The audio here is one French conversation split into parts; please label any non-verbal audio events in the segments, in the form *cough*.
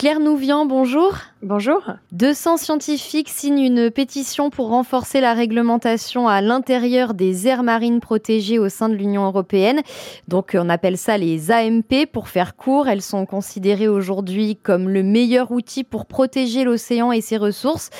Claire Nouvian, bonjour. Bonjour. 200 scientifiques signent une pétition pour renforcer la réglementation à l'intérieur des aires marines protégées au sein de l'Union européenne. Donc on appelle ça les AMP pour faire court. Elles sont considérées aujourd'hui comme le meilleur outil pour protéger l'océan et ses ressources.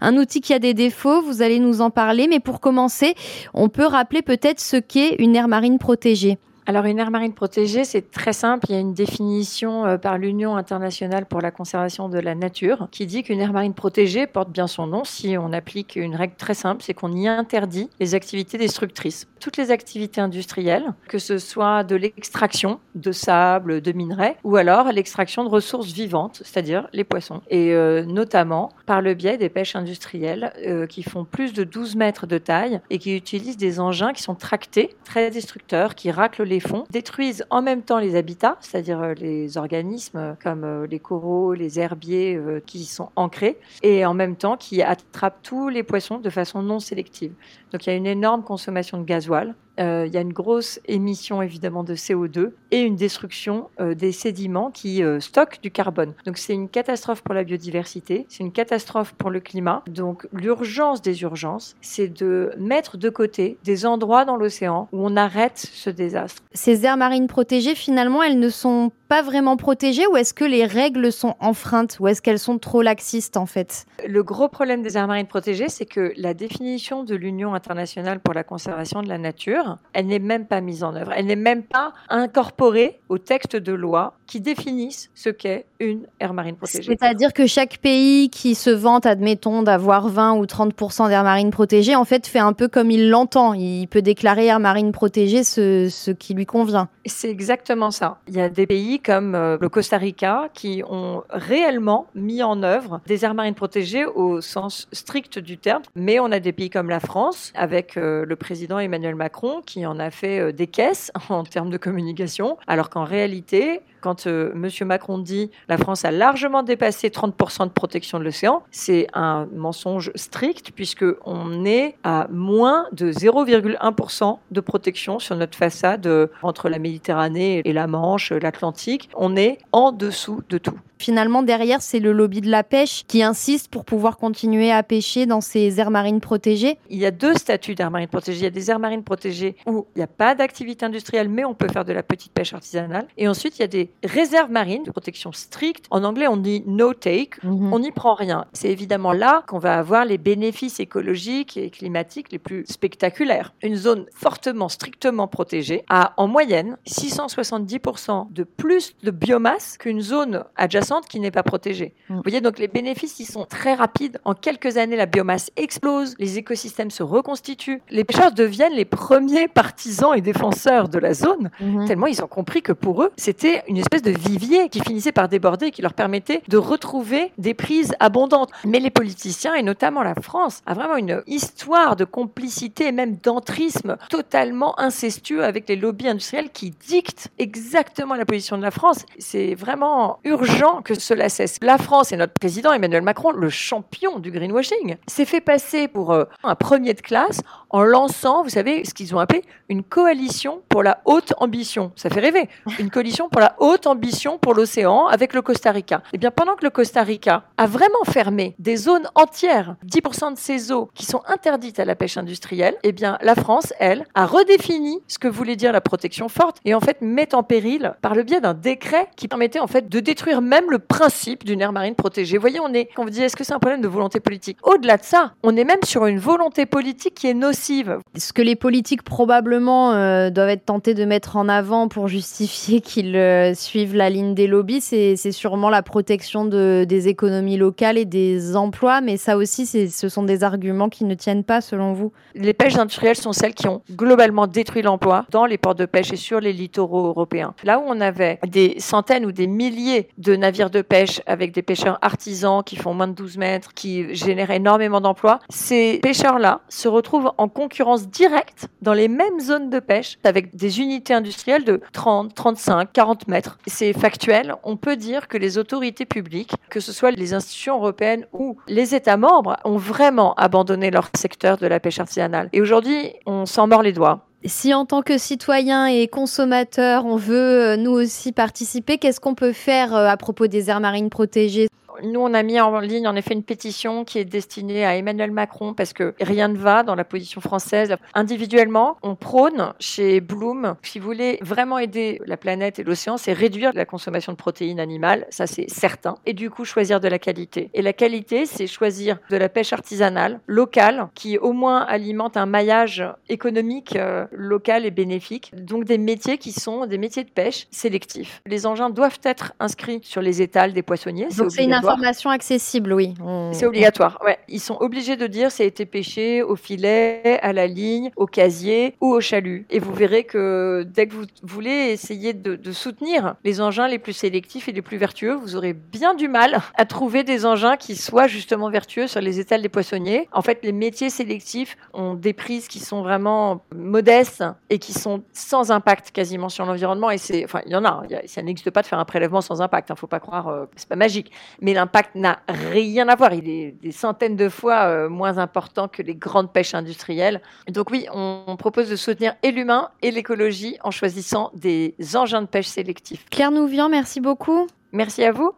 Un outil qui a des défauts, vous allez nous en parler. Mais pour commencer, on peut rappeler peut-être ce qu'est une aire marine protégée. Alors une aire marine protégée, c'est très simple. Il y a une définition euh, par l'Union internationale pour la conservation de la nature qui dit qu'une aire marine protégée porte bien son nom si on applique une règle très simple, c'est qu'on y interdit les activités destructrices. Toutes les activités industrielles, que ce soit de l'extraction de sable, de minerais, ou alors l'extraction de ressources vivantes, c'est-à-dire les poissons. Et euh, notamment par le biais des pêches industrielles euh, qui font plus de 12 mètres de taille et qui utilisent des engins qui sont tractés, très destructeurs, qui raclent les fonds, détruisent en même temps les habitats, c'est-à-dire euh, les organismes euh, comme euh, les coraux, les herbiers qui sont ancrés, et en même temps qui attrapent tous les poissons de façon non sélective. Donc il y a une énorme consommation de gasoil, euh, il y a une grosse émission évidemment de CO2 et une destruction euh, des sédiments qui euh, stockent du carbone. Donc c'est une catastrophe pour la biodiversité, c'est une catastrophe pour le climat. Donc l'urgence des urgences, c'est de mettre de côté des endroits dans l'océan où on arrête ce désastre. Ces aires marines protégées, finalement, elles ne sont pas vraiment protégées ou est-ce que les règles sont enfreintes ou est-ce qu'elles sont trop laxistes en fait? Le gros problème des aires marines protégées, c'est que la définition de l'Union internationale pour la conservation de la nature, elle n'est même pas mise en œuvre, elle n'est même pas incorporée au texte de loi qui définissent ce qu'est une aire marine protégée. C'est-à-dire que chaque pays qui se vante, admettons, d'avoir 20 ou 30% d'aire marine protégée, en fait, fait un peu comme il l'entend. Il peut déclarer aire marine protégée ce, ce qui lui convient. C'est exactement ça. Il y a des pays comme euh, le Costa Rica qui ont réellement mis en œuvre des aires marines protégées au sens strict du terme. Mais on a des pays comme la France, avec euh, le président Emmanuel Macron, qui en a fait euh, des caisses *laughs* en termes de communication, alors qu'en réalité, quand euh, M. Macron dit la France a largement dépassé 30% de protection de l'océan, c'est un mensonge strict puisque on est à moins de 0,1% de protection sur notre façade euh, entre la Méditerranée et la Manche, l'Atlantique. On est en dessous de tout. Finalement, derrière, c'est le lobby de la pêche qui insiste pour pouvoir continuer à pêcher dans ces aires marines protégées. Il y a deux statuts d'aires marines protégées. Il y a des aires marines protégées où il n'y a pas d'activité industrielle, mais on peut faire de la petite pêche artisanale. Et ensuite, il y a des réserves marines de protection stricte. En anglais, on dit no take. Mhm. On n'y prend rien. C'est évidemment là qu'on va avoir les bénéfices écologiques et climatiques les plus spectaculaires. Une zone fortement, strictement protégée a en moyenne 670% de plus de biomasse qu'une zone adjacente qui n'est pas protégée. Mm. Vous voyez, donc les bénéfices, ils sont très rapides. En quelques années, la biomasse explose, les écosystèmes se reconstituent. Les pêcheurs deviennent les premiers partisans et défenseurs de la zone, mm-hmm. tellement ils ont compris que pour eux, c'était une espèce de vivier qui finissait par déborder et qui leur permettait de retrouver des prises abondantes. Mais les politiciens, et notamment la France, a vraiment une histoire de complicité et même d'entrisme totalement incestueux avec les lobbies industriels qui dictent exactement la position de la France. C'est vraiment urgent que cela cesse. La France et notre président Emmanuel Macron, le champion du greenwashing, s'est fait passer pour euh, un premier de classe en lançant, vous savez, ce qu'ils ont appelé une coalition pour la haute ambition. Ça fait rêver. Une coalition pour la haute ambition pour l'océan avec le Costa Rica. Eh bien, pendant que le Costa Rica a vraiment fermé des zones entières, 10% de ces eaux qui sont interdites à la pêche industrielle, eh bien, la France, elle, a redéfini ce que voulait dire la protection forte et en fait met en péril par le biais d'un décret qui permettait en fait de détruire même le principe d'une aire marine protégée. Vous voyez, on est, quand vous dit est-ce que c'est un problème de volonté politique? Au-delà de ça, on est même sur une volonté politique qui est nocive ce que les politiques probablement euh, doivent être tentés de mettre en avant pour justifier *laughs* qu'ils euh, suivent la ligne des lobbies, c'est sûrement la protection de, des économies locales et des emplois, mais ça aussi, ce sont des arguments qui ne tiennent pas selon vous? Les pêches industrielles sont celles qui ont globalement détruit l'emploi dans les ports de pêche et sur les littoraux européens. Là où on avait des centaines ou des milliers de navires de pêche avec des pêcheurs artisans qui font moins de 12 mètres, qui génèrent énormément d'emplois, ces pêcheurs-là se retrouvent en concurrence directe dans les mêmes zones de pêche avec des unités industrielles de 30, 35, 40 mètres. C'est factuel. On peut dire que les autorités publiques, que ce soit les institutions européennes ou les États membres, ont vraiment abandonné leur secteur de la pêche artisanale. Et aujourd'hui, on s'en mord les doigts Si en tant que citoyen et consommateur, on veut nous aussi participer, qu'est-ce qu'on peut faire à propos des aires marines protégées? Nous, on a mis en ligne en effet une pétition qui est destinée à Emmanuel Macron parce que rien ne va dans la position française. Individuellement, on prône chez Bloom, si vous voulez vraiment aider la planète et l'océan, c'est réduire la consommation de protéines animales, ça c'est certain, et du coup choisir de la qualité. Et la qualité, c'est choisir de la pêche artisanale, locale, qui au moins alimente un maillage économique euh, local et bénéfique. Donc des métiers qui sont des métiers de pêche sélectifs. Les engins doivent être inscrits sur les étals des poissonniers. C'est une information accessible, oui. C'est obligatoire, ouais. Ils sont obligés de dire ça a été pêché au filet, à la ligne, au casier ou au chalut. Et vous verrez que dès que vous voulez essayer de, soutenir les engins les plus sélectifs et les plus vertueux, vous aurez bien du mal à trouver des engins qui soient justement vertueux sur les étals des poissonniers. En fait, les métiers sélectifs ont des prises qui sont vraiment modestes et qui sont sans impact quasiment sur l'environnement. Et c'est, enfin, il y en a. ça n'existe pas de faire un prélèvement sans impact. Il hein, ne faut pas croire, euh, c'est pas magique. Mais l'impact n'a rien à voir. Il est des centaines de fois euh, moins important que les grandes pêches industrielles. Donc oui, on, propose de soutenir et l'humain et l'écologie en choisissant des engins de pêche sélectifs. Claire Nouvian, merci beaucoup. Merci à vous.